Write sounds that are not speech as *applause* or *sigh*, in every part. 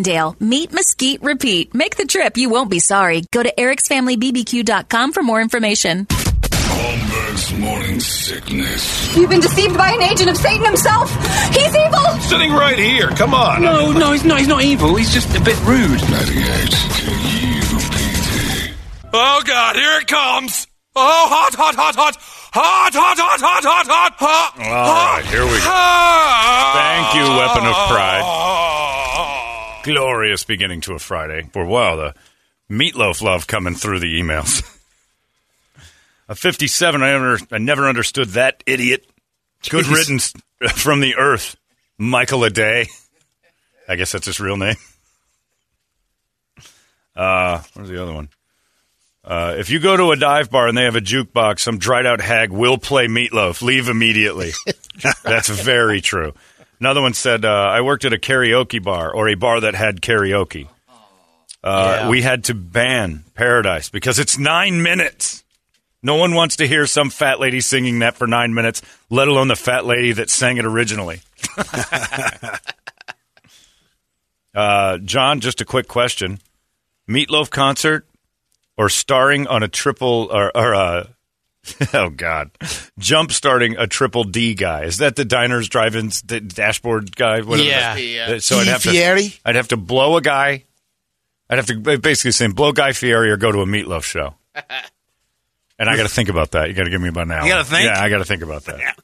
Glendale. Meet Mesquite Repeat. Make the trip. You won't be sorry. Go to ericsfamilybbq.com for more information. Holmberg's morning sickness. You've been deceived by an agent of Satan himself. He's evil. Sitting right here. Come on. No, no, he's not. He's not evil. He's just a bit rude. 98 KUPD. Oh God, here it comes. Oh, hot, hot, hot, hot. Hot, hot, hot, hot, hot, hot, hot. All hot, right, here we go. Hot. Thank you, weapon of pride. Glorious beginning to a Friday. For wow, the meatloaf love coming through the emails. *laughs* A 57, I never, I never understood that idiot. Good Jeez. riddance from the earth, Michael A. Day. I guess that's his real name. Uh, where's the other one? Uh, if you go to a dive bar and they have a jukebox, some dried out hag will play meatloaf. Leave immediately. *laughs* That's very true. Another one said, uh, I worked at a karaoke bar or a bar that had karaoke. Uh, We had to ban Paradise because it's nine minutes. No one wants to hear some fat lady singing that for nine minutes, let alone the fat lady that sang it originally. *laughs* uh, John, just a quick question. Meatloaf concert or starring on a triple or, or uh, *laughs* oh god, jump starting a triple D guy. Is that the diners, drive-ins, d- dashboard guy? Whatever Yeah. that- Uh, So I'd have to, I'd have to blow a guy. I'd have to basically say blow Guy Fieri or go to a Meatloaf show. *laughs* And I got to think about that. You got to give me about an hour. You gotta think? Yeah, I got to think about that.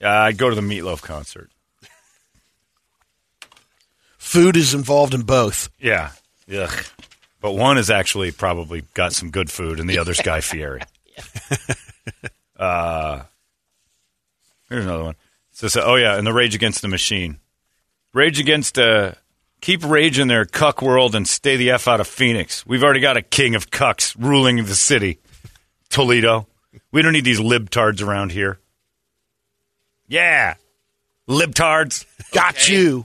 Uh, I'd go to the Meatloaf concert. Food is involved in both. Yeah. Ugh. But one is actually probably got some good food, and the other's Guy *laughs* Fieri. *laughs* uh, here's another one. It says, oh, yeah, and the Rage Against the Machine. Rage Against, uh, keep rage in their cuck world and stay the F out of Phoenix. We've already got a king of cucks ruling the city, Toledo. We don't need these libtards around here. Yeah. Libtards. Got you.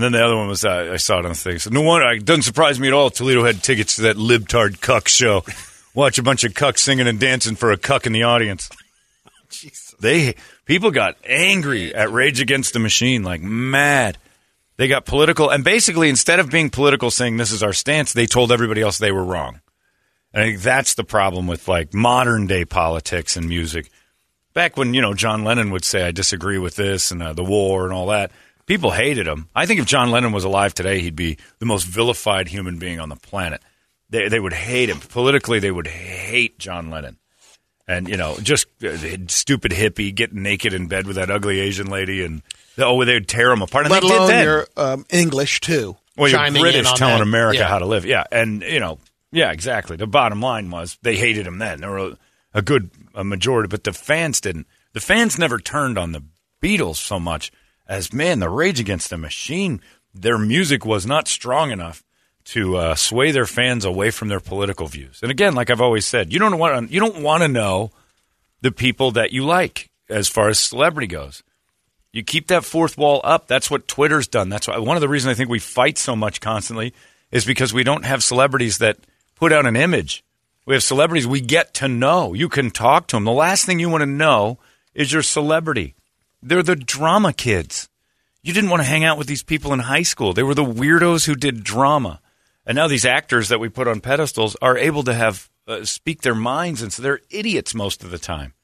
And then the other one was uh, I saw it on the thing. So no wonder it doesn't surprise me at all. Toledo had tickets to that libtard cuck show. *laughs* Watch a bunch of cucks singing and dancing for a cuck in the audience. *laughs* They people got angry at Rage Against the Machine, like mad. They got political, and basically instead of being political, saying this is our stance, they told everybody else they were wrong. And I think that's the problem with like modern day politics and music. Back when you know John Lennon would say, "I disagree with this" and uh, the war and all that, people hated him. I think if John Lennon was alive today, he'd be the most vilified human being on the planet. They they would hate him politically. They would hate John Lennon, and you know just uh, stupid hippie getting naked in bed with that ugly Asian lady, and oh, they'd tear him apart. And Let they did alone then. your um, English too. Well, you're chiming in British on telling that. America Yeah. how to live. Yeah, and you know, yeah, exactly. The bottom line was they hated him then. There were a, a good a majority, but the fans didn't. The fans never turned on the Beatles so much as man. The Rage Against the Machine their music was not strong enough to uh, sway their fans away from their political views. And again, like I've always said, you don't want you don't want to know the people that you like as far as celebrity goes. You keep that fourth wall up. That's what Twitter's done. That's why one of the reasons I think we fight so much constantly is because we don't have celebrities that put out an image. We have celebrities we get to know. You can talk to them. The last thing you want to know is your celebrity. They're the drama kids. You didn't want to hang out with these people in high school. They were the weirdos who did drama. And now these actors that we put on pedestals are able to have uh, speak their minds, and so they're idiots most of the time.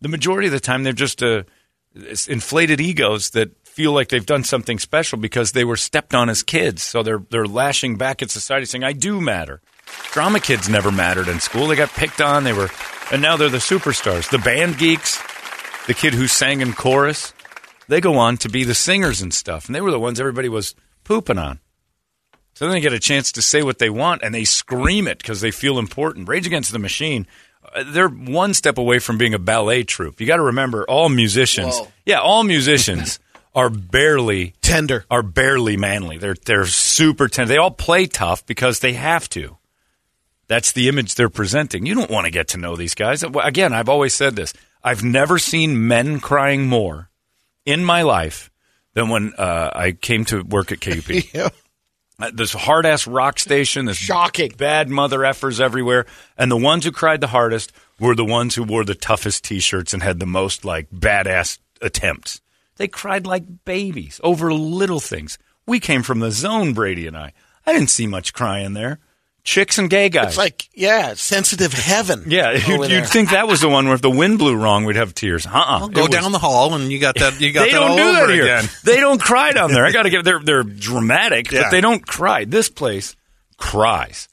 The majority of the time, they're just uh, inflated egos that feel like they've done something special because they were stepped on as kids. So they're they're lashing back at society, saying, "I do matter." Drama kids never mattered in school. They got picked on. They were, and now they're the superstars. The band geeks, the kid who sang in chorus, they go on to be the singers and stuff. And they were the ones everybody was pooping on. So then they get a chance to say what they want and they scream it because they feel important. Rage Against the Machine, uh, they're one step away from being a ballet troupe. You got to remember, all musicians, Whoa. yeah, all musicians *laughs* are barely Tender. are barely manly. They're they're super tender. They all play tough because they have to. That's the image they're presenting. You don't want to get to know these guys. Again, I've always said this. I've never seen men crying more in my life than when uh, I came to work at KUP. *laughs* Yeah. Uh, this hard ass rock station, this Shocking. bad mother effers everywhere, and the ones who cried the hardest were the ones who wore the toughest T-shirts and had the most like badass attempts. They cried like babies over little things. We came from the zone, Brady and I. I didn't see much crying there. Chicks and gay guys. It's like, yeah, sensitive heaven. yeah, you'd, you'd think that was the one where if the wind blew wrong, we'd have tears. Uh-uh. Well, go was- down the hall and you got that. You got they that don't do that here. again. *laughs* They don't cry down there. I got to get. They're they're dramatic, Yeah. but they don't cry. This place cries.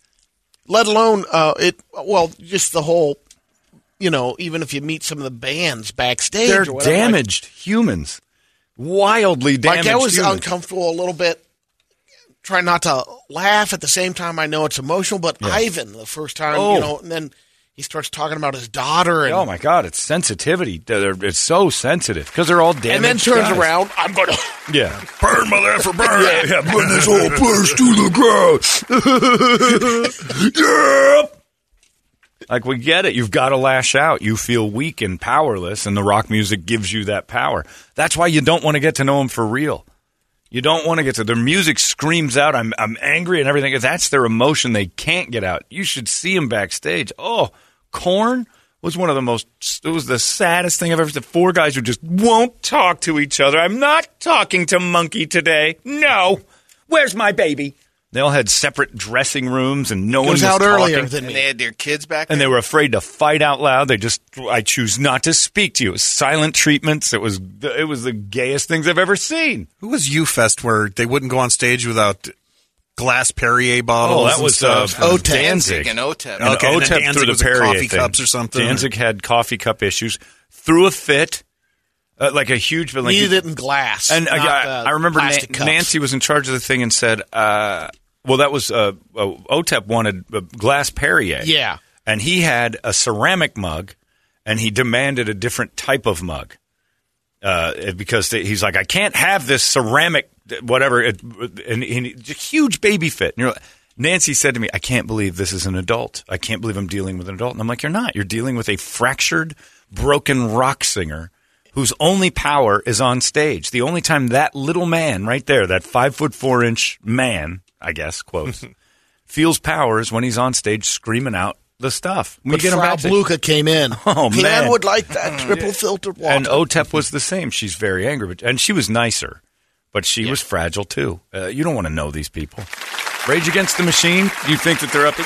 Let alone uh, it. Well, just the whole. You know, even if you meet some of the bands backstage, They're or whatever, like- damaged humans, wildly damaged. Like I was humans. uncomfortable a little bit. Trying not to laugh at the same time. I know it's emotional, but Ivan, the first time, Oh. you know, and then he starts talking about his daughter, and, Oh my God! It's sensitivity. They're- It's so sensitive because they're all damaged. and then turns guys. around. I'm gonna. Yeah, Burn, mother effer, burn. yeah, yeah. Burn this whole place to the ground. *laughs* yeah. Like we get it. You've got to lash out. You feel weak and powerless, and the rock music gives you that power. That's why you don't want to get to know them for real. You don't want to get to their music screams out, I'm I'm angry and everything. That's their emotion they can't get out. You should see them backstage. Oh, Korn was one of the most it was the saddest thing I've ever seen. Four guys who just won't talk to each other. I'm not talking to Munky today. No. Where's my baby? They all had separate dressing rooms and no one Goes was out earlier talking. than And they had their kids back and there. they were afraid to fight out loud. They just, I choose not to speak to you. It was silent treatments. It was, it was the gayest things I've ever seen. Who was UFest where they wouldn't go on stage without glass Perrier bottles? Oh, that and was uh, stuff? OTEP. Danzig. and OTEP. And Okay, and then OTEP Danzig through the was Perrier coffee thing. cups or something. Danzig had coffee cup issues. Threw a fit, uh, like a huge, like Needed it in glass. And uh, not I, I remember Nan- plastic cups. Nancy was in charge of the thing and said, uh, "Well, that was uh, uh, OTEP wanted a glass Perrier, Yeah. and he had a ceramic mug, and he demanded a different type of mug uh, because they, he's like, I can't have this ceramic whatever, it, and, and huge baby fit. And you're like, Nancy said to me, I can't believe this is an adult. I can't believe I'm dealing with an adult. And I'm like, you're not. You're dealing with a fractured, broken rock singer whose only power is on stage. The only time that little man right there, that five foot four inch man, I guess, quotes, *laughs* feels powers when he's on stage screaming out the stuff. We But get him Frau backstage. Bluka came in. *laughs* Oh, Glenn man. would like that triple filtered water. And OTEP was the same. She's very angry, but, and she was nicer, but she was fragile too. Uh, you don't want to know these people. Rage Against the Machine. You think that they're up there?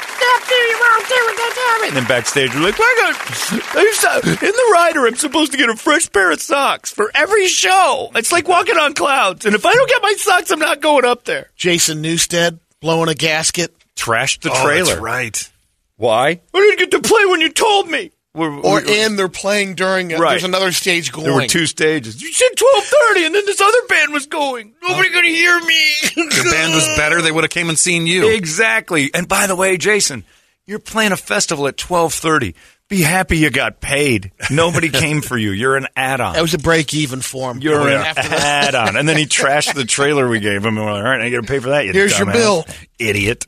And then backstage, we're like, I got, I used to- in the rider, I'm supposed to get a fresh pair of socks for every show. It's like walking on clouds. And if I don't get my socks, I'm not going up there. Jason Newsted blowing a gasket. Trashed the Oh, trailer. that's right. Why? I didn't get to play when you told me. We're- Or we're- in, they're playing during. A, Right. There's another stage going. There were two stages. You said twelve thirty, and then this other band was going. Nobody could hear me. The band was better. They would have came and seen you. Exactly. And by the way, Jason, you're playing a festival at twelve thirty. Be happy you got paid. Nobody *laughs* came for you. You're an add-on. That was a break even for him. You're an add-on. And then he *laughs* trashed the trailer we gave him. And we're like, all right, I got to pay for that. You Here's your bill. idiot.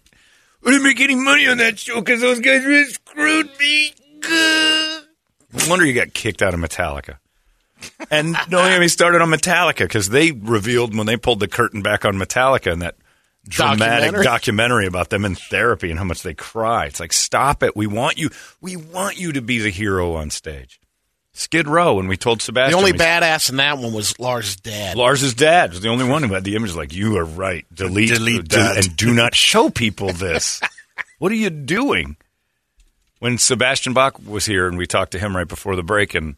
I didn't make any money on that show because those guys really screwed me. No wonder you got kicked out of Metallica. And no, mean, started on Metallica because they revealed when they pulled the curtain back on Metallica and that dramatic Documentary? documentary about them in therapy and how much they cry. It's like, stop it. We want you. We want you to be the hero on stage. Skid Row. When we told Sebastian. The only badass in that one was Lars' dad. Lars's dad was the only one who had the image. Like, you are right. Delete, Delete do- that. and do not show people this. *laughs* what are you doing? When Sebastian Bach was here and we talked to him right before the break and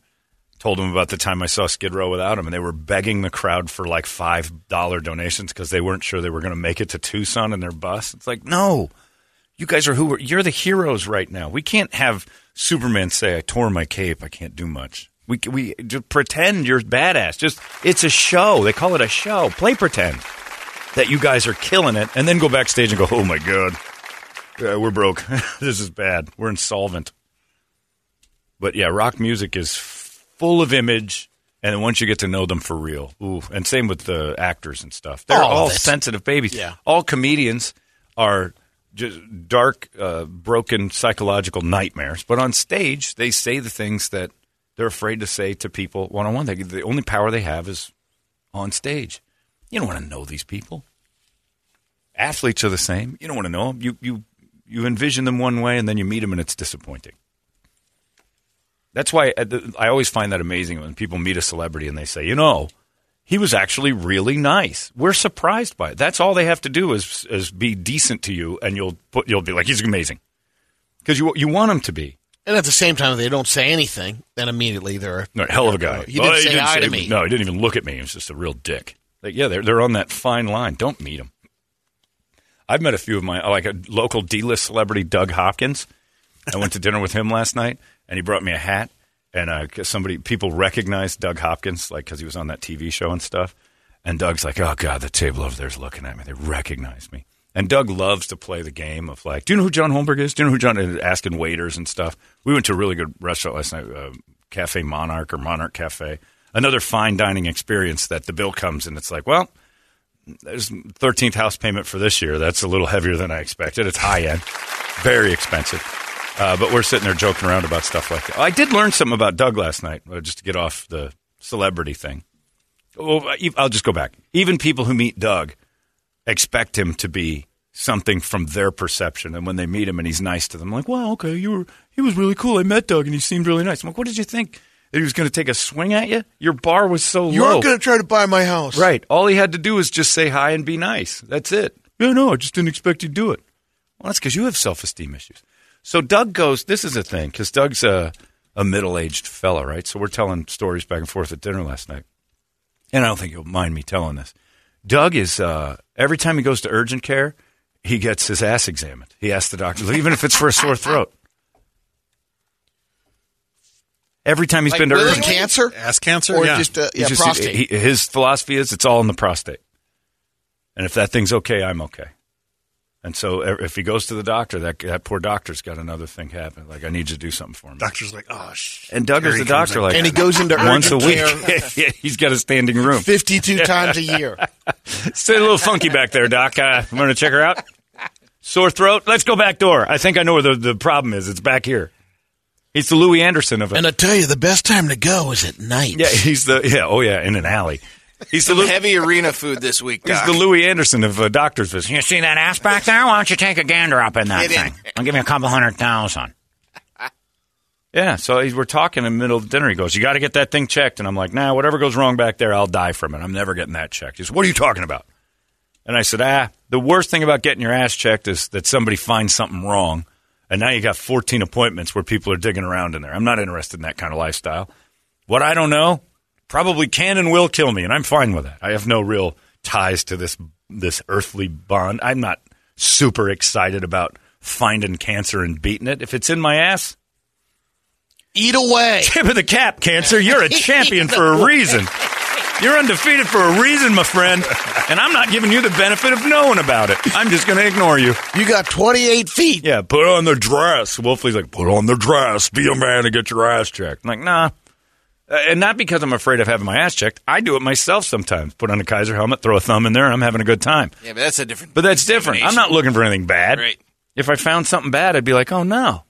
told him about the time I saw Skid Row without him, and they were begging the crowd for like five dollar donations because they weren't sure they were going to make it to Tucson in their bus. It's like, no, you guys are who? You're the heroes right now. We can't have Superman say, "I tore my cape. I can't do much." We we just pretend you're badass. Just it's a show. They call it a show. Play pretend that you guys are killing it, and then go backstage and go, "Oh my god, yeah, we're broke. *laughs* this is bad. We're insolvent." But yeah, rock music is full of image, and then once you get to know them for real, ooh, and same with the actors and stuff. They're All all sensitive babies. Yeah. all comedians are just dark, uh, broken psychological nightmares. But on stage, they say the things that they're afraid to say to people one on one. The only power they have is on stage. You don't want to know these people. Athletes are the same. You don't want to know them. You you you envision them one way, and then you meet them, and it's disappointing. That's why uh, I, I always find that amazing when people meet a celebrity and they say, you know, he was actually really nice. We're surprised by it. That's all they have to do is is be decent to you, and you'll put you'll be like he's amazing because you you want him to be. And at the same time, if they don't say anything, then immediately they're No, hell of a guy. He didn't Oh, say hi to me. No, he didn't even look at me. He was just a real dick. Like, yeah, they're they're on that fine line. Don't meet him. I've met a few of my like a local D-list celebrity, Doug Hopkins. I went to dinner with him last night, and he brought me a hat. And uh, somebody, people recognized Doug Hopkins, like because he was on that TV show and stuff. And Doug's like, "Oh God, the table over there's looking at me. They recognize me." And Doug loves to play the game of like, "Do you know who John Holmberg is? Do you know who John?" And asking waiters and stuff. We went to a really good restaurant last night, uh, Cafe Monarch or Monarch Cafe. Another fine dining experience that the bill comes and it's like, well, there's 13th house payment for this year. That's a little heavier than I expected. It's high end, very expensive. Uh, but we're sitting there joking around about stuff like that. I did learn something about Doug last night, uh, just to get off the celebrity thing. Well, I'll just go back. Even people who meet Doug expect him to be something from their perception, and when they meet him and he's nice to them, like, "Well, okay, you were he was really cool. I met Doug and he seemed really nice." I'm like, "What did you think? That he was going to take a swing at you? Your bar was so low. You low." aren't going to try to buy my house. Right. All he had to do was just say hi and be nice. That's it. Yeah, no, I just didn't expect you to do it. Well, that's because you have self esteem issues. So Doug goes, this is a thing, because Doug's a, a middle aged fella, right? So we're telling stories back and forth at dinner last night. And I don't think you'll mind me telling this. Doug is, uh, every time he goes to urgent care, he gets his ass examined. He asks the doctor, even if it's for a sore throat. Every time he's Like been to with urgent cancer? Ass cancer? Or yeah. just, uh, yeah, just- prostate. he- his philosophy is it's all in the prostate. And if that thing's okay, I'm okay. And so if he goes to the doctor, that that poor doctor's got another thing happen. Like I need you to do something for him. Doctor's like, oh, sh-. And Doug is the doctor, in. like And he goes into *laughs* once a urgent week. *laughs* yeah, he's got a standing room. 52 *laughs* times a year. Stay a little funky back there, Doc. Uh, I'm going to check her out. Sore throat. Let's go back door. I think I know where the, the problem is. It's back here. He's the Louie Anderson of it. And I tell you, the best time to go is at night. yeah, he's the yeah. Oh yeah, in an alley. He's the Some Lou- heavy arena food this week, He's Doc. the Louie Anderson of uh, doctor's visits. You see that ass back there? Why don't you take a gander up in that Get in. thing? I'll give you a couple hundred thousand. *laughs* Yeah, so he's, we're talking in the middle of dinner. He goes, "You got to get that thing checked," and I'm like, "Nah, whatever goes wrong back there, I'll die from it. I'm never getting that checked." He says, "What are you talking about?" And I said, "Ah, the worst thing about getting your ass checked is that somebody finds something wrong, and now you got 14 appointments where people are digging around in there. I'm not interested in that kind of lifestyle. What I don't know probably can and will kill me, and I'm fine with that. I have no real ties to this this earthly bond. I'm not super excited about finding cancer and beating it. If it's in my ass, Eat away. tip of the cap, cancer. You're a *laughs* champion for a reason. You're undefeated for a reason, my friend. And I'm not giving you the benefit of knowing about it. I'm just going to ignore you. You got 28 feet. Yeah, put on the dress. Wolfie's like, put on the dress. Be a man and get your ass checked. I'm like, nah. Uh, and not because I'm afraid of having my ass checked. I do it myself sometimes. Put on a Kaiser helmet, throw a thumb in there, and I'm having a good time. Yeah, but that's a different. But that's different. I'm not looking for anything bad. Right. If I found something bad, I'd be like, oh no,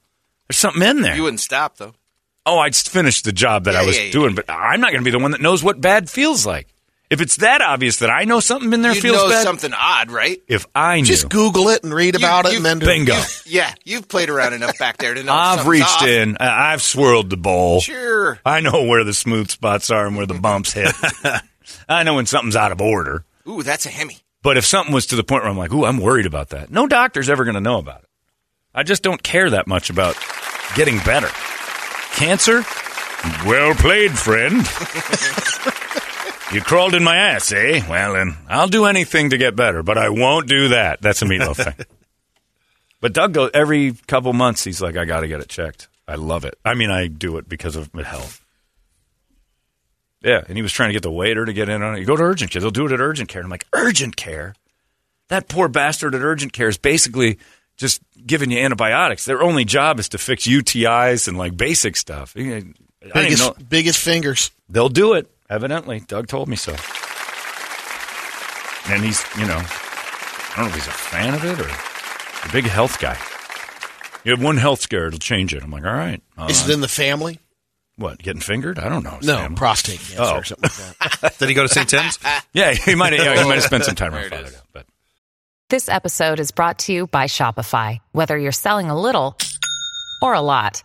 there's something in there. You wouldn't stop though. oh, I'd finish the job that I was yeah, yeah. doing, but I'm not going to be the one that knows what bad feels like. If it's that obvious that I know something in there You feels know bad, something odd, right? if I knew, Just Google it and read about it, and then bingo. Yeah, you've played around enough back there to know. I've reached off. in. I've swirled the bowl. Sure. I know where the smooth spots are and where the bumps hit. *laughs* I know when something's out of order. Ooh, that's a Hemi. But if something was to the point where I'm like, ooh, I'm worried about that, no doctor's ever going to know about it. I just don't care that much about getting better. Cancer? Well played, friend. *laughs* you crawled in my ass, eh? Well, then I'll do anything to get better, but I won't do that. That's a meatloaf thing. *laughs* But Doug goes every couple months. He's like, I got to get it checked. I love it. I mean, I do it because of my health. Yeah, and he was trying to get the waiter to get in on it. You go to urgent care. They'll do it at urgent care. And I'm like, urgent care? That poor bastard at urgent care is basically just giving you antibiotics. Their only job is to fix UTIs and like basic stuff. I know. biggest, biggest fingers. They'll do it, evidently. Doug told me so. And he's, you know, I don't know if he's a fan of it or a big health guy. You have one health scare, it'll change it. I'm like, all right. Uh, Is it in the family? what, getting fingered? I don't know. No, Sam. prostate cancer Oh. or something like that. *laughs* Did he go to St. Tim's? *laughs* Yeah, he might have, yeah, he might have spent some time There around it is. Florida. But This episode is brought to you by Shopify. Whether you're selling a little or a lot,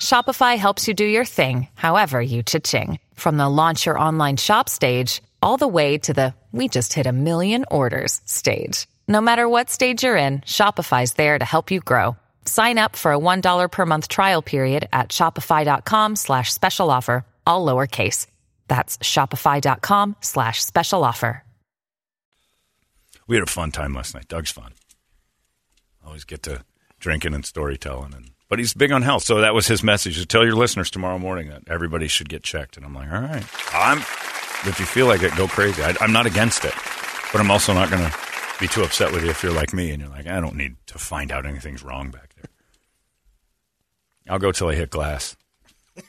Shopify helps you do your thing, however you cha-ching. From the launch your online shop stage, all the way to the we just hit a million orders stage. No matter what stage you're in, Shopify's there to help you grow. Sign up for a $1 per month trial period at shopify.com slash special offer, all lowercase. That's shopify.com slash special offer. we had a fun time last night. Doug's fun. Always get to drinking and storytelling. And, but he's big on health. So that was his message to tell your listeners tomorrow morning that everybody should get checked. And I'm like, all right. I'm, if you feel like it, go crazy. I, I'm not against it. But I'm also not going to be too upset with you if you're like me and you're like, I don't need to find out anything's wrong back there. I'll go till I hit glass.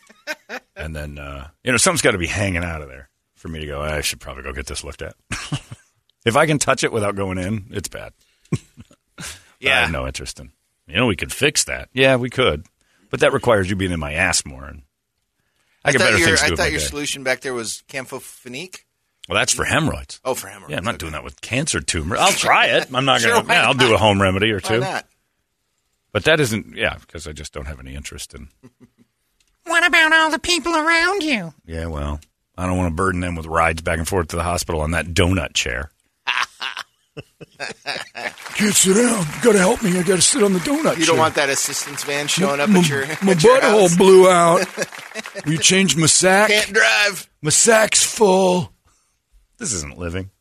*laughs* and then, uh, you know, something's got to be hanging out of there for me to go, I should probably go get this looked at. *laughs* if I can touch it without going in, it's bad. *laughs* yeah, I have no interest in. You know, we could fix that. Yeah, we could. But that requires you being in my ass more. And I, got thought better your, things to I do with thought your day. solution back there was Campho-Phenique. Well, that's for hemorrhoids. Oh, for hemorrhoids. Yeah, I'm not doing that with cancer tumors. I'll try it. I'm not *laughs* Sure, going to. Yeah, I'll do a home remedy or Why two. not? But that isn't. Yeah, because I just don't have any interest in. *laughs* What about all the people around you? Yeah, well, I don't want to burden them with rides back and forth to the hospital on that donut chair. *laughs* Can't sit down. You gotta help me. I gotta sit on the donut You don't want that assistance van showing up my, at your, my *laughs* at your butthole house. blew out. *laughs* Will you change my sack? Can't drive. My sack's full. This isn't living.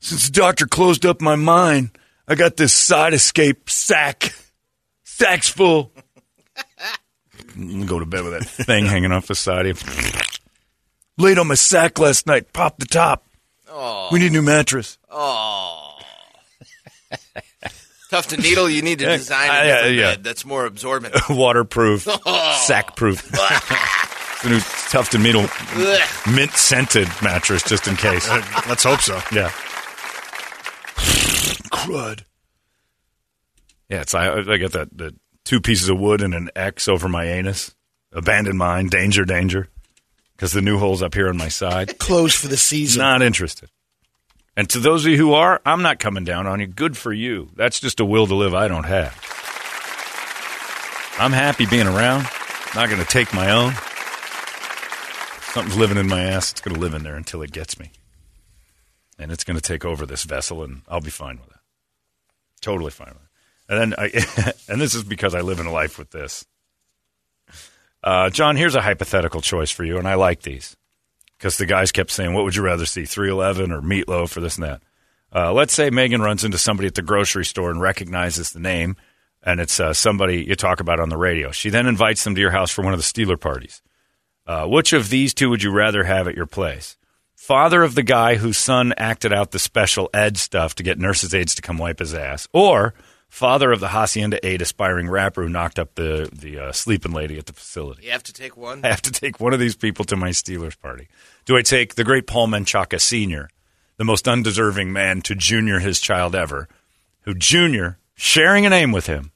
Since the doctor closed up my mind, I got this side escape sack. Sack's full. You Go to bed with that thing hanging off the side of you. Laid on my sack last night. Popped the top. We need a new mattress. Tuft & Needle. You need to Yeah, design a uh, yeah, yeah. bed that's more absorbent. *laughs* Waterproof, *laughs* sack-proof. *laughs* the new Tuft & Needle mint scented mattress, just in case. Let's hope so. Yeah, *sighs* Crud. yeah. It's I, I got that the two pieces of wood and an X over my anus. Abandoned mine. Danger, danger. Because the new hole's up here on my side. Closed for the season. Not interested. And to those of you who are, I'm not coming down on you. Good for you. That's just a will to live I don't have. I'm happy being around. Not going to take my own. Something's living in my ass. It's going to live in there until it gets me. And it's going to take over this vessel, and I'll be fine with it. Totally fine with it. And then, I, *laughs* and this is because I live in a life with this. Uh, John, here's a hypothetical choice for you, and I like these because the guys kept saying, "What would you rather see, 311 or meatloaf or this and that?" Uh, let's say Megan runs into somebody at the grocery store and recognizes the name, and it's uh, somebody you talk about on the radio. She then invites them to your house for one of the Steeler parties. Uh, which of these two would you rather have at your place? father of the guy whose son acted out the special ed stuff to get nurses' aides to come wipe his ass, or father of the Hacienda Aid aspiring rapper who knocked up the the uh, sleeping lady at the facility. You have to take one. *laughs* I have to take one of these people to my Steelers party. Do I take the great Paul Menchaca Sr., the most undeserving man to junior his child ever, who junior, sharing a name with him,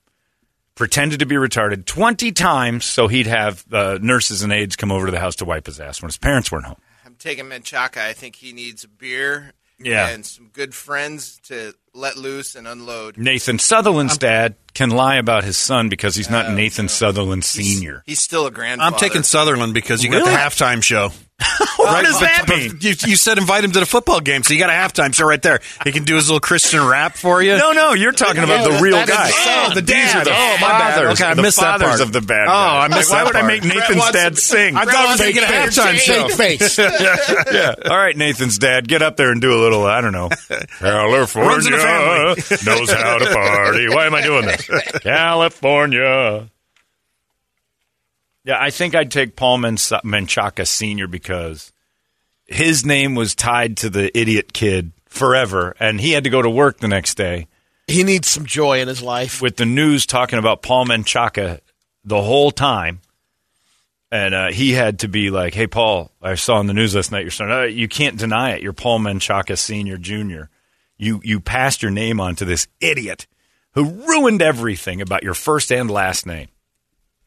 pretended to be retarded 20 times so he'd have uh, nurses and aides come over to the house to wipe his ass when his parents weren't home? I'm taking Menchaca. I think he needs a beer Yeah. and some good friends to let loose and unload. Nathan Sutherland's dad can lie about his son because he's not Nathan Sutherland Sr. He's still a grandfather. I'm taking Sutherland because you got the halftime show. *laughs* what does that mean? You, you said invite him to the football game, so you got a halftime show right there. He can do his little Christian rap for you. No, no, you're talking about the real guy. son. Oh, the dad. the oh, my bad. Okay, I the missed that fathers part. of the bad Oh. I missed Like, why that would I make Nathan's dad sing? I thought I was making a halftime show. Fake face. *laughs* yeah. All right, Nathan's dad, get up there and do a little, I don't know. California Runs in the family. *laughs* knows how to party. Why am I doing this? California. Yeah, I think I'd take Paul Men- Menchaca Sr. because his name was tied to the idiot kid forever, and he had to go to work the next day He needs some joy in his life. with the news talking about Paul Menchaca the whole time. And uh, he had to be like, "Hey, Paul, I saw in the news last night your son. Uh, you can't deny it. You're Paul Menchaca Senior, Junior. You you passed your name on to this idiot who ruined everything about your first and last name,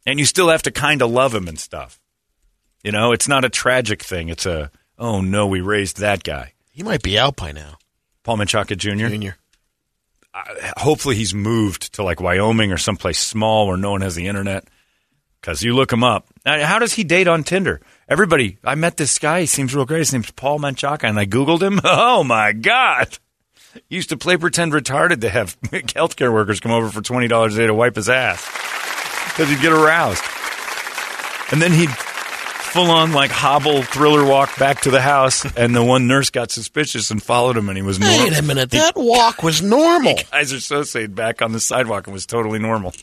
and you still have to kind of love him and stuff. You know, it's not a tragic thing. It's a oh no, we raised that guy, He might be out by now. Paul Menchaca Junior. Junior. hopefully he's moved to like Wyoming or someplace small where no one has the internet. Because you look him up. Now, How does he date on Tinder? Everybody, I met this guy. He seems real great. His name's Paul Menchaca, and I Googled him. *laughs* Oh, my God. He used to play pretend retarded to have *laughs* healthcare workers come over for $20 a day to wipe his ass because he'd get aroused. And then he'd full on like hobble thriller walk back to the house, and the one nurse got suspicious and followed him, and he was normal. Wait a minute. That walk was normal. *laughs* Keyser Söze back on the sidewalk and was totally normal.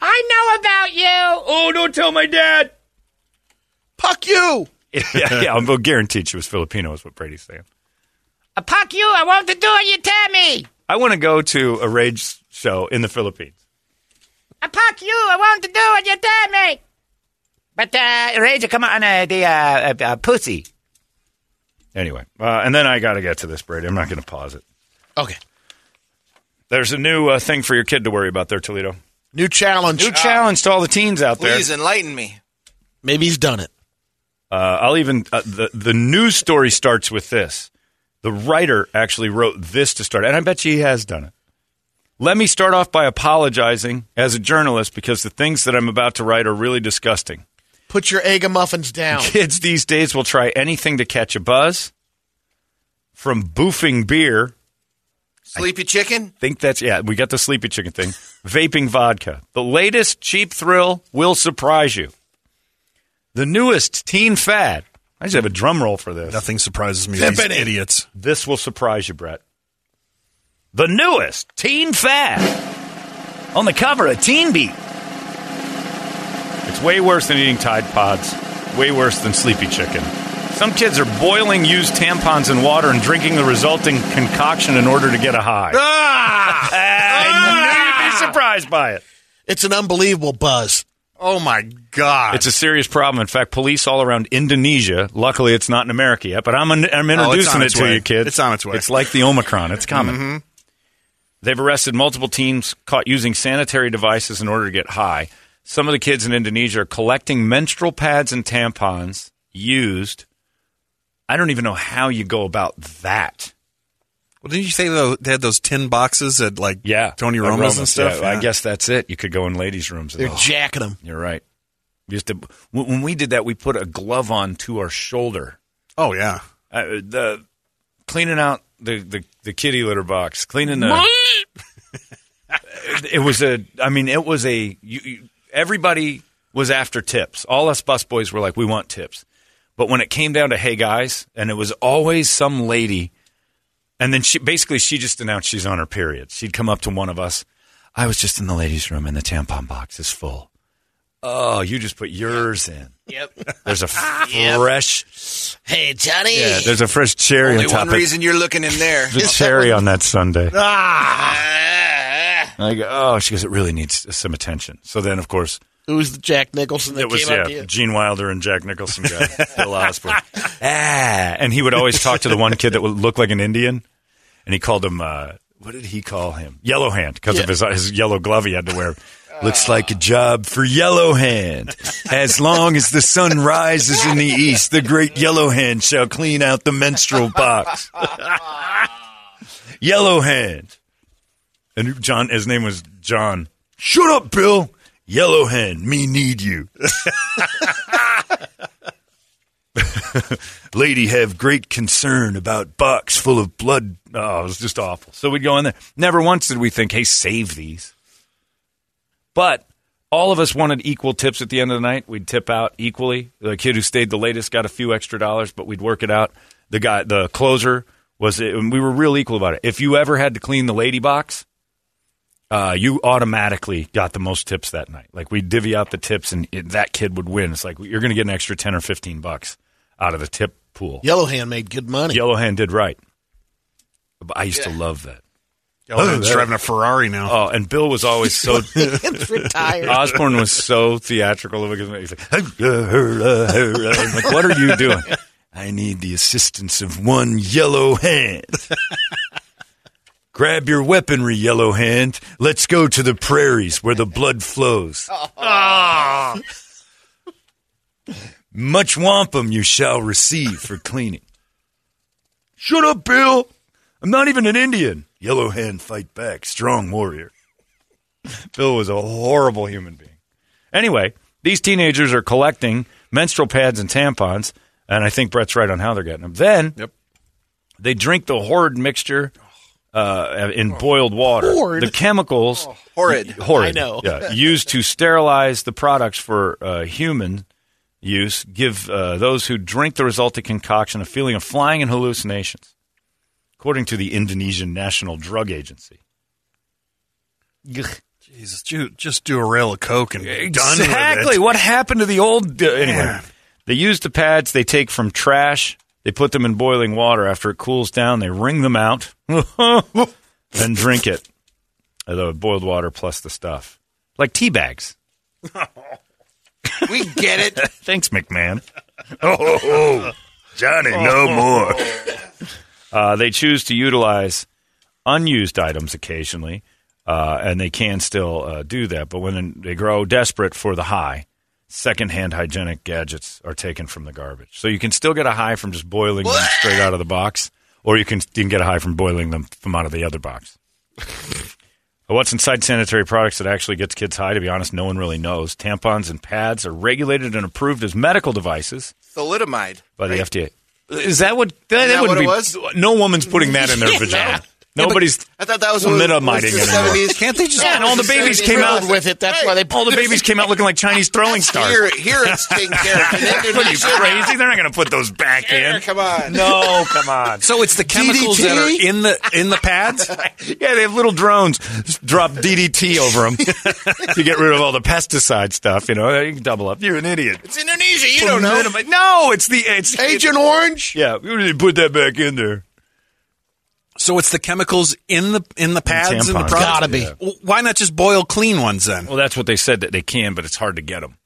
I know about you. Oh, don't tell my dad. Puck you. *laughs* yeah, yeah, I'm guaranteed she was Filipino, is what Brady's saying. I puck you. I want to do what you tell me. I want to go to a rage show in the Philippines. I puck you. I want to do what you tell me. But uh, Rage, come on, uh, the uh, uh, uh, pussy. Anyway, uh, and then I got to get to this, Brady. I'm not going to pause it. Okay. There's a new uh, thing for your kid to worry about there, Toledo. New challenge. New challenge to all the teens out there. Please enlighten me. Maybe he's done it. Uh, I'll even uh, the the news story starts with this. The writer actually wrote this to start, and I bet you he has done it. Let me start off by apologizing as a journalist because the things that I'm about to write are really disgusting. Put your egg muffins down. *laughs* Kids these days will try anything to catch a buzz, from boofing beer. Sleepy chicken? Think that's yeah. We got the sleepy chicken thing. Vaping vodka. The latest cheap thrill will surprise you. The newest teen fad. I just have a drum roll for this. Nothing surprises me. These Pimping. idiots. This will surprise you, Brett. The newest teen fad on the cover of Teen Beat. It's way worse than eating Tide Pods. Way worse than Sleepy Chicken. Some kids are boiling used tampons in water and drinking the resulting concoction in order to get a high. Ah! *laughs* I knew you'd be surprised by it. It's an unbelievable buzz. Oh my God! It's a serious problem. In fact, police all around Indonesia. Luckily, it's not in America yet, but I'm I'm Oh, introducing on it to way. you, kids. It's on its way. It's like the Omicron. It's coming. Mm-hmm. They've arrested multiple teens caught using sanitary devices in order to get high. Some of the kids in Indonesia are collecting menstrual pads and tampons used. I don't even know how you go about that. well, didn't you say though they had those tin boxes at like Yeah, Tony Like Roma's and stuff? Yeah, I guess that's it. You could go in ladies' rooms. and They're all. jacking them. You're right. We used to when when we did that, we put a glove on to our shoulder. Oh yeah. uh, the cleaning out the, the, the kitty litter box, cleaning the. *laughs* it was a. I mean, it was a. You, you, everybody was after tips. All us busboys were like, we want tips. But when it came down to, hey guys, and it was always some lady, and then she basically she just announced she's on her period. She'd come up to one of us. I was just in the ladies' room, and the tampon box is full. Oh, you just put yours in. Yep. There's a *laughs* Yep. fresh. Hey, Johnny. Yeah, there's a fresh cherry Only on top one of it. reason you're looking in there. There's a cherry on that Sunday. Ah. I go, oh, she goes, it really needs some attention. So then, of course, Who's the Jack Nicholson that it was came up to yeah, you? Gene Wilder and Jack Nicholson guy, *laughs* Bill Osborne. ah, and he would always talk to the one kid that would look like an Indian, and he called him. Uh, what did he call him? Yellow Hand because of his his yellow glove he had to wear. Looks like a job for Yellow Hand. As long as the sun rises in the east, the great Yellow Hand shall clean out the menstrual box. *laughs* Yellow Hand. And John, his name was John. Shut up, Bill. Yellow Hand, me need you. *laughs* Lady have great concern about box full of blood. Oh, it was just awful. So we'd go in there. Never once did we think, hey, save these. But all of us wanted equal tips at the end of the night. We'd tip out equally. The kid who stayed the latest got a few extra dollars, but we'd work it out. The guy, the closer, was and we were real equal about it. If you ever had to clean the lady box, uh, you automatically got the most tips that night. Like we divvy out the tips, and it, that kid would win. It's like you're going to get an extra ten or fifteen bucks out of the tip pool. Yellow Hand made good money. Yellow Hand did right. But I used to love that. Oh, Yellowhand's driving a Ferrari now. Oh, and Bill was always so. *laughs* Retired. Osborne was so theatrical. He's like, I'm like, what are you doing? *laughs* I need the assistance of one yellow hand. *laughs* Grab your weaponry, yellow hand. Let's go to the prairies where the blood flows. Ah. Much wampum you shall receive for cleaning. Shut up, Bill. I'm not even an Indian. Yellow hand fight back. Strong warrior. Bill was a horrible human being. Anyway, these teenagers are collecting menstrual pads and tampons, and I think Brett's right on how they're getting them. Then Yep. they drink the horrid mixture uh, in boiled water. Horrid? The chemicals, Horrid. horrid, I know. yeah, used to sterilize the products for uh, human use, give uh, those who drink the resulting concoction a feeling of flying and hallucinations, according to the Indonesian National Drug Agency. Jesus, just do a rail of coke and be done with Exactly. What happened to the old? Uh, anyway, Yeah. they use the pads they take from trash. They put them in boiling water. After it cools down, they wring them out, *laughs* then drink it. The boiled water plus the stuff, like tea bags. *laughs* We get it. *laughs* Thanks, McMahon. Oh, Johnny, no more. Uh, they choose to utilize unused items occasionally, uh, and they can still uh, do that. But when they grow desperate for the high, secondhand hygienic gadgets are taken from the garbage. So you can still get a high from just boiling them straight out of the box, or you can, you can get a high from boiling them from out of the other box. *laughs* What's inside sanitary products that actually gets kids high? To be honest, no one really knows. Tampons and pads are regulated and approved as medical devices Thalidomide. by the right? FDA. Is that what that, that what it be- was? No woman's putting that in their *laughs* Yeah. vagina. Yeah, Nobody's I thought that was what was minimizing the anymore. 70s. Can't they just? Yeah, and all the babies came out with it. That's why they all the babies came out looking like Chinese throwing stars. Here, here it's taken care of. What are you crazy? They're not going to put those back Here, in. come on. No, come on. So it's the chemicals that are in the in the pads. *laughs* Yeah, they have little drones. Just drop DDT over them to *laughs* get rid of all the pesticide stuff. You know, you can double up. You're an idiot. It's Indonesia. You don't know. No, it's the it's Agent Orange. Yeah, we really put that back in there. So it's the chemicals in the in the pads and the tampons. products. Gotta be. Yeah. Why not just boil clean ones then? Well, that's what they said that they can, but it's hard to get them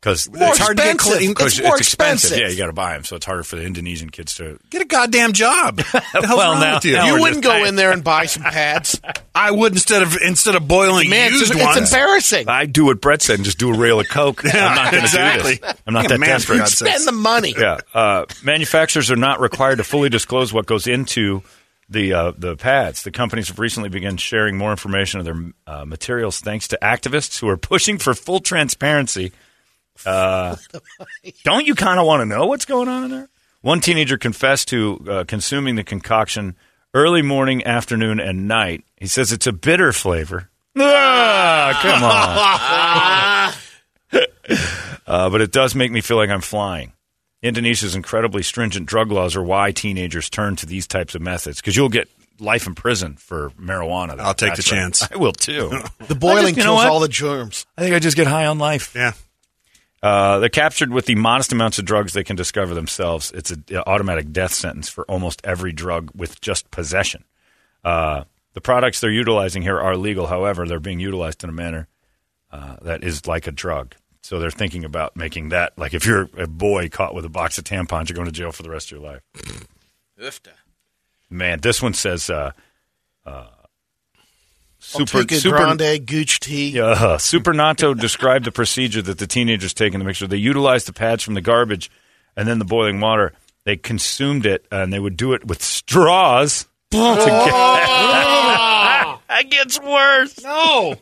because More it's hard to get expensive. clean. 'cause It's more expensive. expensive. Yeah, you got to buy them, so it's harder for the Indonesian kids to. Get a goddamn job. *laughs* Well, wrong now- with you? now You wouldn't just- go in there and buy *laughs* some pads. I would instead of instead of boiling Man, it's, used it's ones. embarrassing. I do what Brett said and just do a rail of coke. yeah, I'm not going to exactly. do this. I'm not Yeah, that man, desperate. for God's sake. Spend the money. Yeah, uh, manufacturers are not required to fully disclose what goes into the uh, the pads. The companies have recently begun sharing more information of their uh, materials, thanks to activists who are pushing for full transparency. Uh, *laughs* don't you kind of want to know what's going on in there? One teenager confessed to uh, consuming the concoction early morning, afternoon, and night. He says it's a bitter flavor. Ah, come on. *laughs* Uh, but it does make me feel like I'm flying. Indonesia's incredibly stringent drug laws are why teenagers turn to these types of methods because you'll get life in prison for marijuana. I'll take That's the right. chance. *laughs* I will too. *laughs* The boiling I just- you know kills what? all the germs. I think I just get high on life. Yeah. Uh, they're captured with the modest amounts of drugs they can discover themselves. It's an automatic death sentence for almost every drug with just possession. Uh, the products they're utilizing here are legal. However, they're being utilized in a manner uh, that is like a drug. So they're thinking about making that like if you're a boy caught with a box of tampons, you're going to jail for the rest of your life. Oofta. Man, this one says uh, uh, Super, Grande, Gooch tea. Yeah, uh, Supernato *laughs* described the procedure that the teenagers take in the mixture. They utilized the pads from the garbage and then the boiling water. They consumed it and they would do it with straws. *laughs* to get- *laughs* that gets worse. No.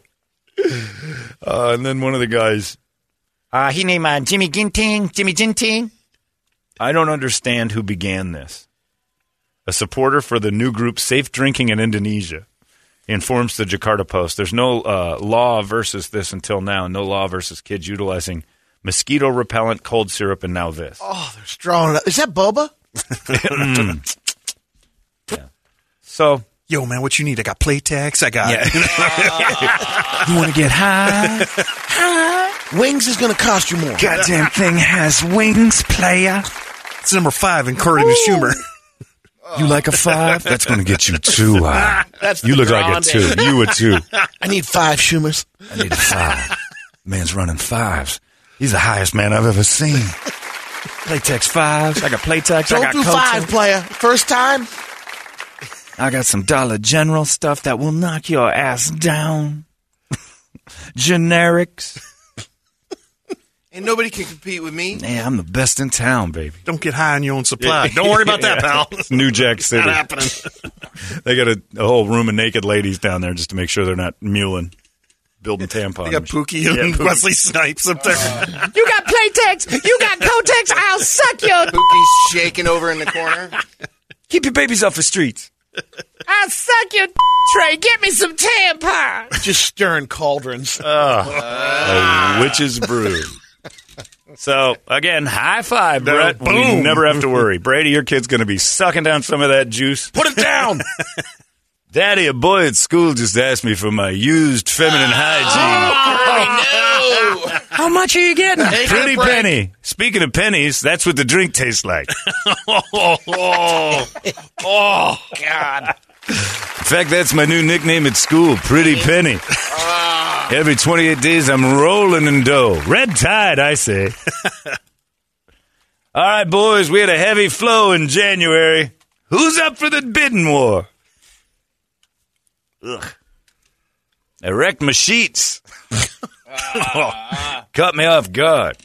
Uh, and then one of the guys, Uh, he named uh, Jimmy Ginting, Jimmy Ginting. I don't understand who began this. A supporter for the new group Safe Drinking in Indonesia informs the Jakarta Post. There's no uh, law versus this until now. No law versus kids utilizing mosquito repellent, cold syrup, and now this. Oh, they're strong. enough. Is that boba? Mm. *laughs* Yeah. So, Yo, man, what you need? I got Playtex. I got. *laughs* you want to get high? *laughs* Wings is going to cost you more. Goddamn thing has wings, player. It's number five in Corey and Schumer. You like a five? That's going to get you two high. That's You the look like a grande. two. You a two. *laughs* I need five Schumers. I need a five. Man's running fives. He's the highest man I've ever seen. Playtex fives. I got Playtex. I Don't got do Kotex. five, player. First time. I got some Dollar General stuff that will knock your ass down. *laughs* Generics. And nobody can compete with me. Hey, I'm the best in town, baby. Don't get high on your own supply. Don't worry about that, *laughs* pal. *laughs* New Jack City. Not happening. *laughs* they got a, a whole room of naked ladies down there just to make sure they're not mewing, building tampons. They got Pookie and Wesley Snipes up there. You got Playtex. You got Kotex. I'll suck your. Pookie's shaking over in the corner. Keep your babies off the streets. I'll suck your tray. Get me some tampons. Just stirring cauldrons. Ah. A witch's brew. So again, high five, No, Brett. We boom. never have to worry. Brady, your kid's going to be sucking down some of that juice. Put it down. *laughs* Daddy, a boy at school just asked me for my used feminine oh, hygiene. I know. *laughs* How much are you getting? Pretty penny. Speaking of pennies, that's what the drink tastes like. *laughs* Oh, oh God. In fact, that's my new nickname at school, Pretty Penny. Oh. Every 28 days, I'm rolling in dough. Red tide, I say. *laughs* All right, boys, we had a heavy flow in January. Who's up for the bidding war? Ugh. I wrecked my sheets. *laughs* Caught me off guard.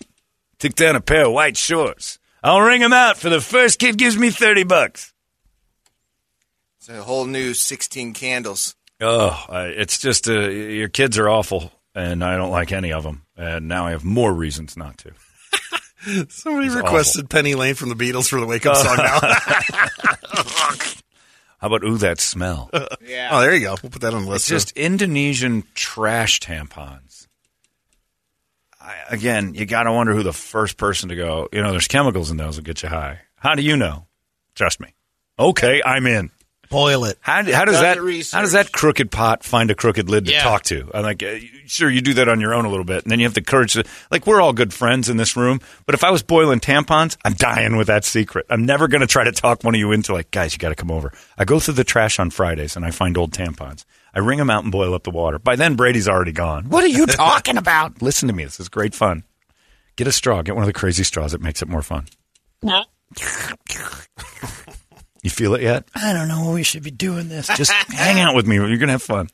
Took down a pair of white shorts. I'll ring 'em out for the first kid gives me 30 bucks. It's a whole new 16 candles. Oh, I, it's just uh, your kids are awful, and I don't like any of them. And now I have more reasons not to. *laughs* Somebody It's requested Penny Lane from the Beatles for the wake up song now. *laughs* How about ooh that smell? Yeah. *laughs* Oh, there you go. We'll put that on the It's list. just Indonesian trash tampons. I, again, you got to wonder who the first person to go. You know, there's chemicals in those that get you high. How do you know? Trust me. Okay, I'm in. Boil it. How, how does that how does that crooked pot find a crooked lid to Yeah. talk to? I'm like, uh, sure, you do that on your own a little bit, and then you have the courage to like. We're all good friends in this room, but if I was boiling tampons, I'm dying with that secret. I'm never going to try to talk one of you into like, guys, you got to come over. I go through the trash on Fridays and I find old tampons. I wring them out and boil up the water. By then, Brady's already gone. What are you *laughs* talking about? Listen to me. This is great fun. Get a straw. Get one of the crazy straws. It makes it more fun. *laughs* You feel it yet? I don't know. We should be doing this. Just *laughs* hang out with me. You're gonna have fun.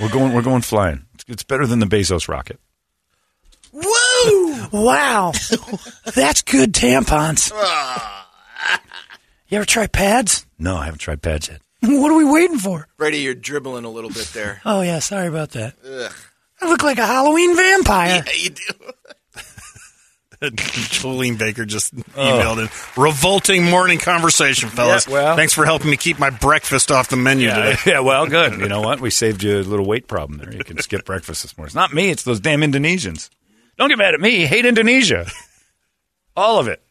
We're going. We're going flying. It's, it's better than the Bezos rocket. Woo! *laughs* Wow, that's good tampons. *laughs* Ah. You ever try pads? No, I haven't tried pads yet. What are we waiting for? Brady, you're dribbling a little bit there. Oh yeah, sorry about that. Ugh. I look like a Halloween vampire. Yeah, you do. *laughs* Jolene Baker just oh. emailed in. Revolting morning conversation, fellas. Yeah, well- Thanks for helping me keep my breakfast off the menu Yeah, today. yeah, well, *laughs* good. You know what? We saved you a little weight problem there. You can skip breakfast this morning. It's not me. It's those damn Indonesians. Don't get mad at me. Hate Indonesia. All of it.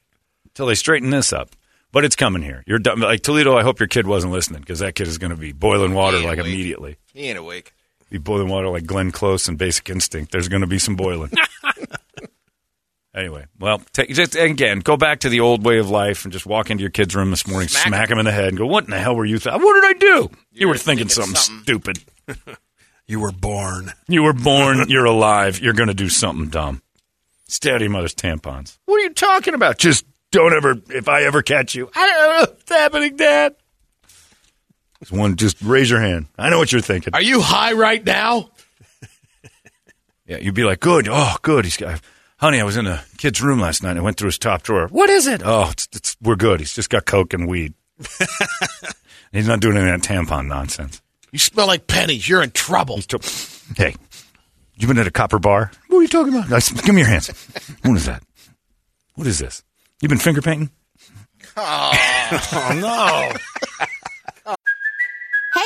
Until they straighten this up. But it's coming here. You're done. Like Toledo, I hope your kid wasn't listening because that kid is going to be boiling water like awake. immediately. He ain't awake. Be boiling water like Glenn Close and Basic Instinct. There's going to be some boiling. *laughs* Anyway, well, take, just again, go back to the old way of life and just walk into your kid's room this morning, Smack smack, 'em. him in the head, and go, "What in the hell were you? Th- what did I do? You, were thinking, thinking something, something." stupid. *laughs* You were born. You were born. *laughs* You're alive. You're going to do something dumb. Steady, your mother's tampons. What are you talking about? Just don't ever. If I ever catch you, I don't know what's happening, Dad. Just One, just raise your hand. I know what you're thinking. Are you high right now? *laughs* Yeah, you'd be like, good. Oh, good. He's got, honey, I was in a kid's room last night and I went through his top drawer. What is it? Oh, it's, it's, we're good. He's just got coke and weed. *laughs* He's not doing any of that tampon nonsense. You smell like pennies. You're in trouble. Hey, you been at a copper bar? What are you talking about? Nice. Give me your hands. What is that? What is this? You been finger painting? Oh no! *laughs*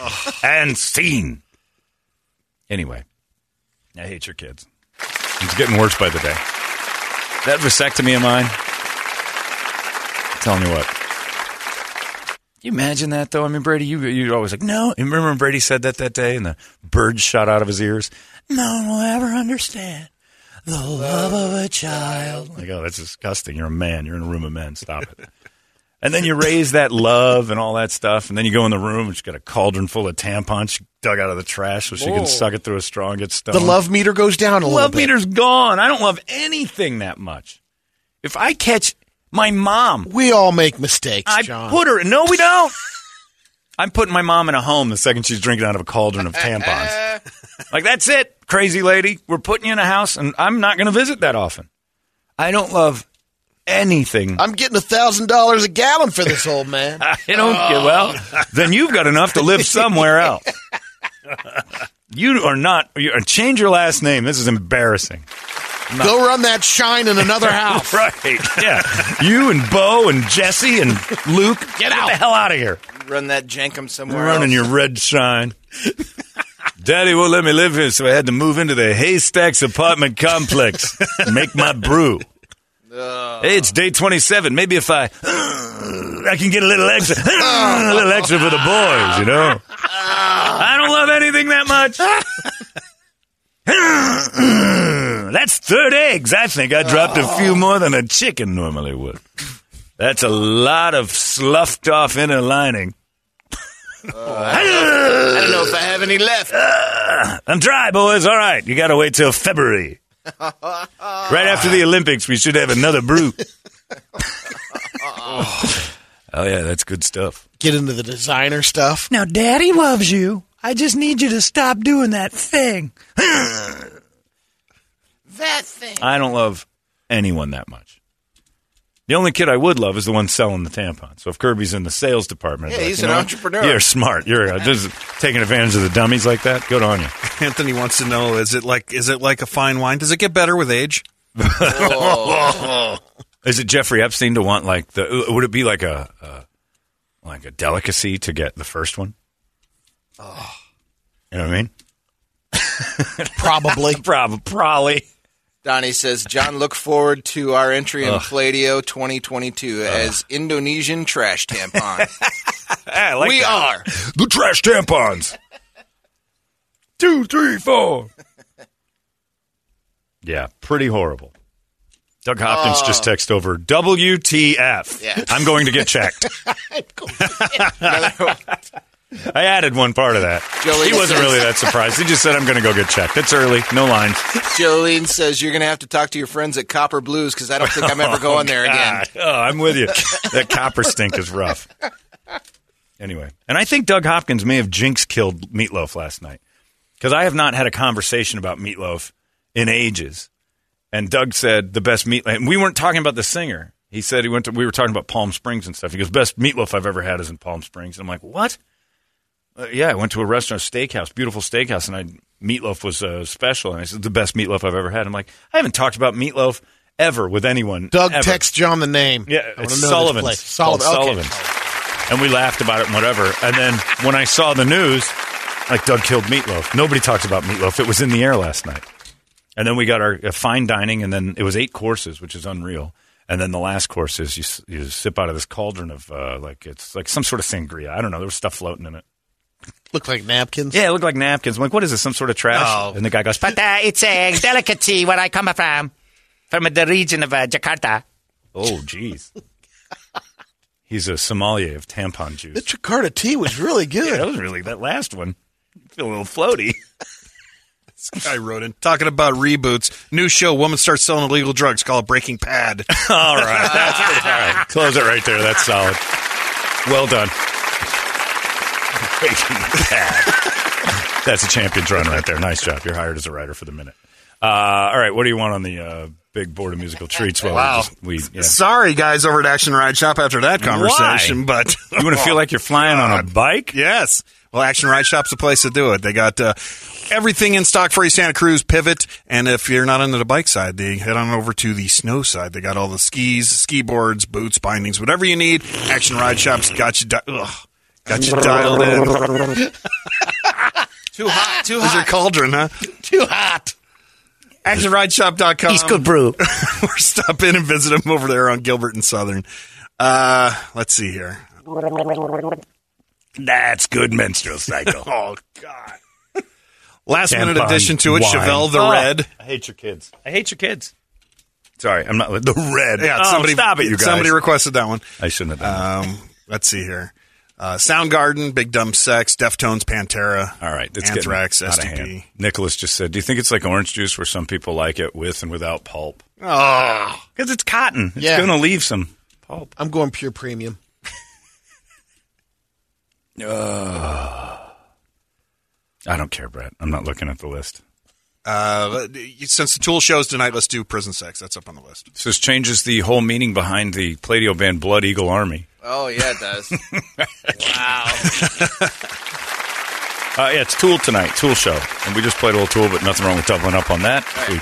*laughs* and scene. Anyway, I hate your kids. It's getting worse by the day. That vasectomy of mine. Telling you what. You imagine that though? I mean, Brady, you you always like no. You remember when Brady said that that day, and the bird shot out of his ears. No one will ever understand the love of a child. Like, oh, that's disgusting. You're a man. You're in a room of men. Stop it. And then you raise that love and all that stuff, and then you go in the room and she's got a cauldron full of tampons she dug out of the trash so she Whoa. can suck it through a straw and get stoned. The love meter goes down a little bit. love bit. meter's gone. I don't love anything that much. If I catch my mom, We all make mistakes, I John. put her. No, we don't. I'm putting my mom in a home the second she's drinking out of a cauldron of tampons. *laughs* like that's it, crazy lady. We're putting you in a house, and I'm not going to visit that often. I don't love anything. I'm getting a thousand dollars a gallon for this old man. *laughs* I don't get oh. well. Then you've got enough to live somewhere else. *laughs* You are not. You, uh, change your last name. This is embarrassing. Go run that shine in another house. *laughs* right? Yeah. You and Bo and Jesse and Luke, Get out. the hell out of here. Run that jankum somewhere We're running else. your red shine. Daddy won't let me live here, so I had to move into the Haystacks apartment complex. Make my brew. Hey, it's day 27. Maybe if I, *gasps* I can get a little extra, *gasps* a little extra for the boys, you know? *laughs* I don't love anything that much. *laughs* That's third eggs. I think I dropped a few more than a chicken normally would. That's a lot of sloughed off inner lining. Uh, I don't know if I have any left. *sighs* I'm dry, boys. All right. You got to wait till February. *laughs* Right after the Olympics, we should have another brew. *laughs* oh, yeah, that's good stuff. Get into the designer stuff. Now, Daddy loves you. I just need you to stop doing that thing. *laughs* That thing. I don't love anyone that much. The only kid I would love is the one selling the tampons. So if Kirby's in the sales department, Yeah, like, he's you an know, entrepreneur. You're smart. You're uh, just taking advantage of the dummies like that. Good on you. *laughs* Anthony wants to know: Is it like is it like a fine wine? Does it get better with age? *laughs* Is it Jeffrey Epstein to want like the? Would it be like a, a like a delicacy to get the first one? Oh, you know what I mean? *laughs* Probably. Probably. Probably. Donnie says, John, look forward to our entry in Ugh. Fladio 2022 as Indonesian trash tampon. *laughs* Like we that. are. the trash tampons. Two, three, four. *laughs* yeah, pretty horrible. Doug Hopkins Oh. just texted over WTF. Yeah. I'm going to get *laughs* checked. I added one part of that. Jolene he wasn't says- really that surprised. He just said, I'm going to go get checked. It's early. No lines. Jolene says, You're going to have to talk to your friends at Copper Blues because I don't think I'm ever *laughs* oh, going there again. Oh, I'm with you. that copper stink is rough. Anyway, and I think Doug Hopkins may have jinx killed Meatloaf last night because I have not had a conversation about Meatloaf in ages. And Doug said the best meat. And we weren't talking about the singer. He said he went to. We were talking about Palm Springs and stuff. He goes, "Best meatloaf I've ever had is in Palm Springs." And I'm like, "What?" Uh, yeah, I went to a restaurant, steakhouse, beautiful steakhouse, and I meatloaf was uh, special, and I said the best meatloaf I've ever had. I'm like, I haven't talked about meatloaf ever with anyone. Doug ever. text John the name. Yeah, I it's know this Sullivan's. place. Called Sullivan. Okay. Sullivan's. And we laughed about it and whatever. And then when I saw the news, like Doug killed meatloaf. Nobody talks about meatloaf. It was in the air last night. And then we got our uh, fine dining, and then it was eight courses, which is unreal. And then the last course is you, you sip out of this cauldron of uh, like it's like some sort of sangria. I don't know. There was stuff floating in it. Look like napkins. Yeah, it looked like napkins. I'm like, what is this? Some sort of trash? Oh. And the guy goes, But uh, it's a *laughs* delicacy where I come from, from the region of uh, Jakarta. oh, jeez. *laughs* He's a sommelier of tampon juice. The Jakarta tea was really good. *laughs* Yeah, that was really that last one. Feel a little floaty. This guy wrote in talking about reboots. New show: Woman starts selling illegal drugs. Call it Breaking Pad. All right, that's pretty, all right. Close it right there. That's solid. Well done. Breaking. That's a champion's run right there. Nice job. You're hired as a writer for the minute. Uh, all right, what do you want on the uh, big board of musical treats? Well, Wow. we, just, we yeah. Sorry, guys, over at Action Ride Shop after that conversation, Why? but *laughs* you want to feel like you're flying on a bike? Yes. Well, Action Ride Shop's the place to do it. They got uh, everything in stock for you, Santa Cruz Pivot. And if you're not into the bike side, they head on over to the snow side. They got all the skis, ski boards, boots, bindings, whatever you need. Action Ride Shop's got you, di- ugh, got you dialed in. *laughs* Too hot. Too hot. is your cauldron, huh? Too hot. ActionRideShop.com. East Coast Brew. or stop in and visit them over there on Gilbert and Southern. Uh, let's see here. That's good menstrual cycle. *laughs* oh, God. Last minute addition to it, wine. Chevelle the Oh, Red. I hate your kids. I hate your kids. Sorry, I'm not the red. Yeah, Oh, somebody stop it, you guys. Somebody requested that one. I shouldn't have done. Um, let's see here. Uh, Soundgarden, Big Dumb Sex, Deftones, Pantera. All right, it's Anthrax, getting out of STP. hand. Nicholas just said, "Do you think it's like orange juice, where some people like it with and without pulp? Oh, Because it's cotton. It's Yeah. going to leave some pulp." I'm going pure premium. *laughs* I don't care, Brett. I'm not looking at the list. uh, since the Tool shows tonight, let's do Prison Sex. That's up on the list. So this changes the whole meaning behind the Pladio band Blood Eagle Army. Oh yeah, it does. *laughs* wow. Uh, yeah, it's Tool tonight, Tool show, and we just played a little Tool, but nothing wrong with doubling up on that. We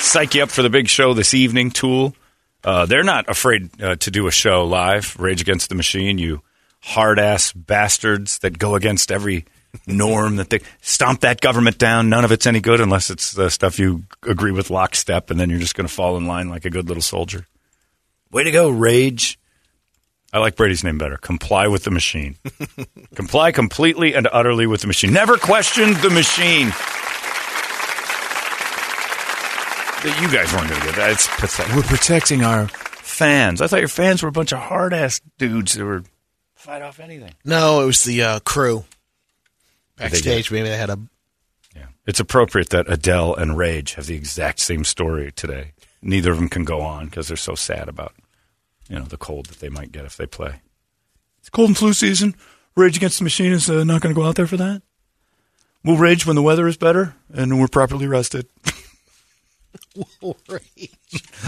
psych you up for the big show this evening. Tool, uh, they're not afraid uh, to do a show live. Rage Against the Machine, you hard ass bastards that go against every norm that they stomp that government down. None of it's any good unless it's the stuff you agree with lockstep, and then you're just going to fall in line like a good little soldier. Way to go, Rage. I like Brady's name better. Comply with the machine. *laughs* Comply completely and utterly with the machine. Never question the machine. That You guys weren't going to get that. It's pathetic. We're protecting our fans. I thought your fans were a bunch of hard ass dudes that were fight off anything. No, it was the uh, crew backstage. Maybe they had a. Yeah, it's appropriate that Adele and Rage have the exact same story today. Neither of them can go on because they're so sad about, you know, the cold that they might get if they play. It's cold and flu season. Rage Against the Machine is uh, not going to go out there for that. We'll rage when the weather is better and we're properly rested. *laughs*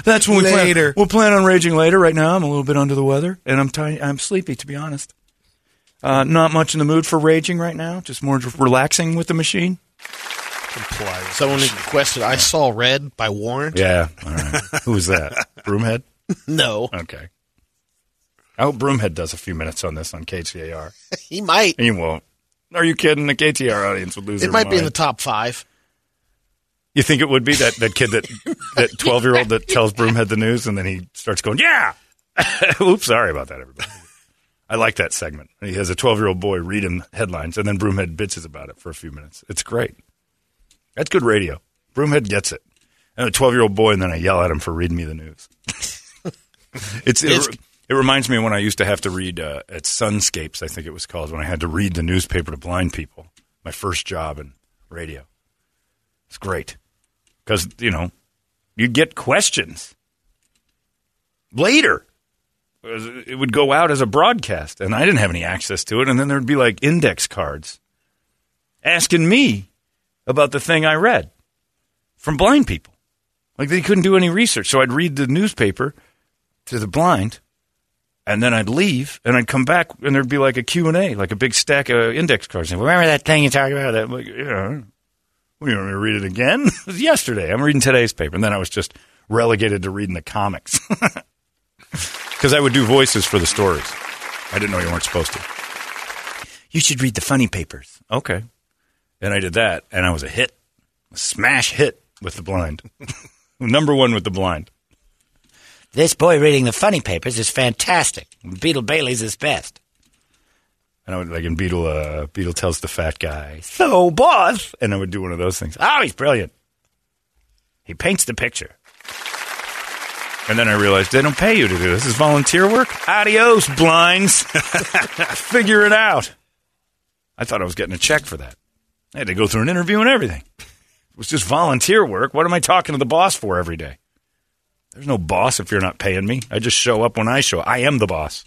That's when we Later. plan. We'll plan on raging later. Right now, I'm a little bit under the weather and I'm tiny. I'm sleepy, to be honest. Uh, not much in the mood for raging right now. Just more relaxing with the machine. Comply. Someone requested "I Saw Red" by Warrant. Yeah. All right. Who was that? *laughs* Broomhead? *laughs* No, Okay. I hope Broomhead does a few minutes on this on KTAR. *laughs* he might. He won't. Are you kidding? The KTR audience would lose It might be in the top five. You think it would be that, that kid that *laughs* that twelve year old that tells Broomhead the news and then he starts going, Yeah. Oops, sorry about that, everybody. I like that segment. He has a twelve year old boy read him headlines and then Broomhead bitches about it for a few minutes. It's great. That's good radio. Broomhead gets it. And a twelve year old boy and then I yell at him for reading me the news. It's, It's- it, it reminds me of when I used to have to read uh, at Sunscapes, I think it was called, when I had to read the newspaper to blind people. My first job in radio. It's great because you know you get questions later. It would go out as a broadcast, and I didn't have any access to it. And then there'd be like index cards asking me about the thing I read from blind people. Like they couldn't do any research, so I'd read the newspaper to the blind, And then I'd leave, and I'd come back, and there'd be like a Q&A, like a big stack of index cards. And, Remember that thing you talked about? That, like, yeah. What, you want me to read it again? *laughs* it was yesterday. I'm reading today's paper. And then I was just relegated to reading the comics. *laughs* Because I would do voices for the stories. I didn't know you weren't supposed to. You should read the funny papers. Okay. And I did that, and I was a hit. A smash hit with the blind. *laughs* Number one with the blind. This boy reading the funny papers is fantastic. Beetle Bailey's his best. And I would like in Beetle. Uh, Beetle tells the fat guy, "So, boss," and I would do one of those things. Oh, he's brilliant. He paints the picture. And then I realized they don't pay you to do this. This is volunteer work. Adios, blinds. *laughs* Figure it out. I thought I was getting a check for that. I had to go through an interview and everything. It was just volunteer work. What am I talking to the boss for every day? There's no boss if you're not paying me. I just show up when I show. I am the boss.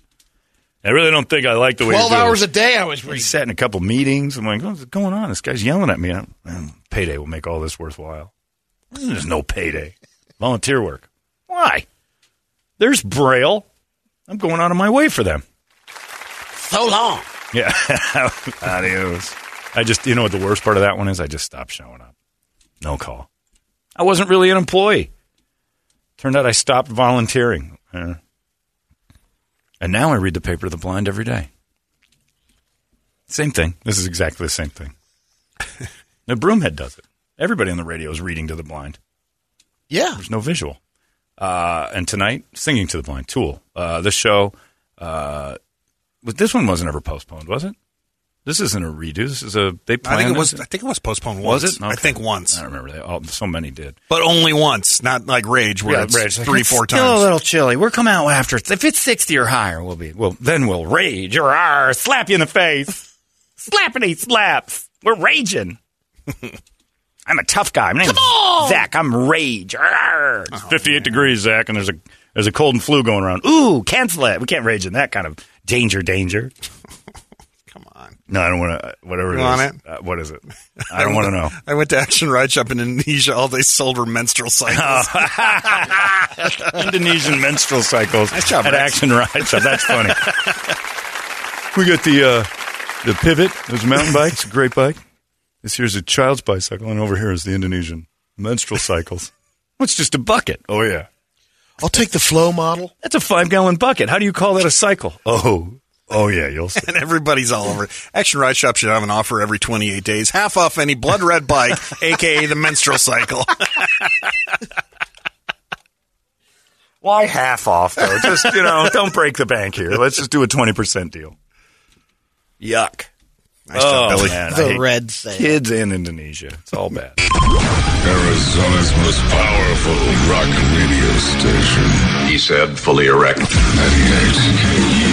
I really don't think I like the way. Twelve hours a day, I was I reading. sat in a couple meetings. I'm like, what's going on? This guy's yelling at me. I'm, "Man, payday will make all this worthwhile. There's no payday. Volunteer work. Why? There's Braille. I'm going out of my way for them. So long. Yeah. *laughs* Adios. I just, you know what the worst part of that one is? I just stopped showing up. No call. I wasn't really an employee. Turned out I stopped volunteering. Uh, and now I read the paper to the blind every day. Same thing. This is exactly the same thing. *laughs* the Broomhead does it. Everybody on the radio is reading to the blind. Yeah. There's no visual. Uh, and tonight, singing to the blind. Tool. Uh, this show, uh, but this one wasn't ever postponed, was it? This isn't a redo. This is a they. I think it was. I think it was postponed Once. Was once. it? I think once, I remember they all, oh, so many did. but only once. Not like Rage, where it's Rage, like, three, it's four Still a little chilly. We're coming out after if it's sixty or higher. We'll be well. Then we'll rage or ar, slap you in the face, slappity slaps. We're raging. *laughs* I'm a tough guy. My name's Zack. I'm rage. Arr. Oh, it's 58 degrees, Zack, and there's a there's a cold and flu going around. Ooh, cancel it. We can't rage in that kind of danger. Danger. *laughs* Come on. No, I don't want to. Whatever it You want is. it? Uh, what is it? *laughs* I don't want to know. I went to Action Ride Shop in Indonesia. All they sold were menstrual cycles. *laughs* Indonesian menstrual cycles Nice job, at Rex. Action Ride Shop. That's funny. *laughs* we got the uh, the pivot. Those mountain bikes, great bike. This here's a child's bicycle, and over here is the Indonesian menstrual cycles. What's just a bucket? Oh yeah, I'll take the flow model. that's a five gallon bucket. How do you call that a cycle? Oh, oh yeah, you'll *laughs* see. and everybody's all over. Action Ride Shop should have an offer every 28 days, half off any blood red bike, *laughs* aka the menstrual cycle. *laughs* Why half off though? Just you know, don't break the bank here. Let's just do a twenty percent deal. Yuck. Nice job, oh, Billy. man, The hate red sale. kids in Indonesia. It's all bad. Arizona's most powerful rock radio station. He said, fully erect. 98 KUPD.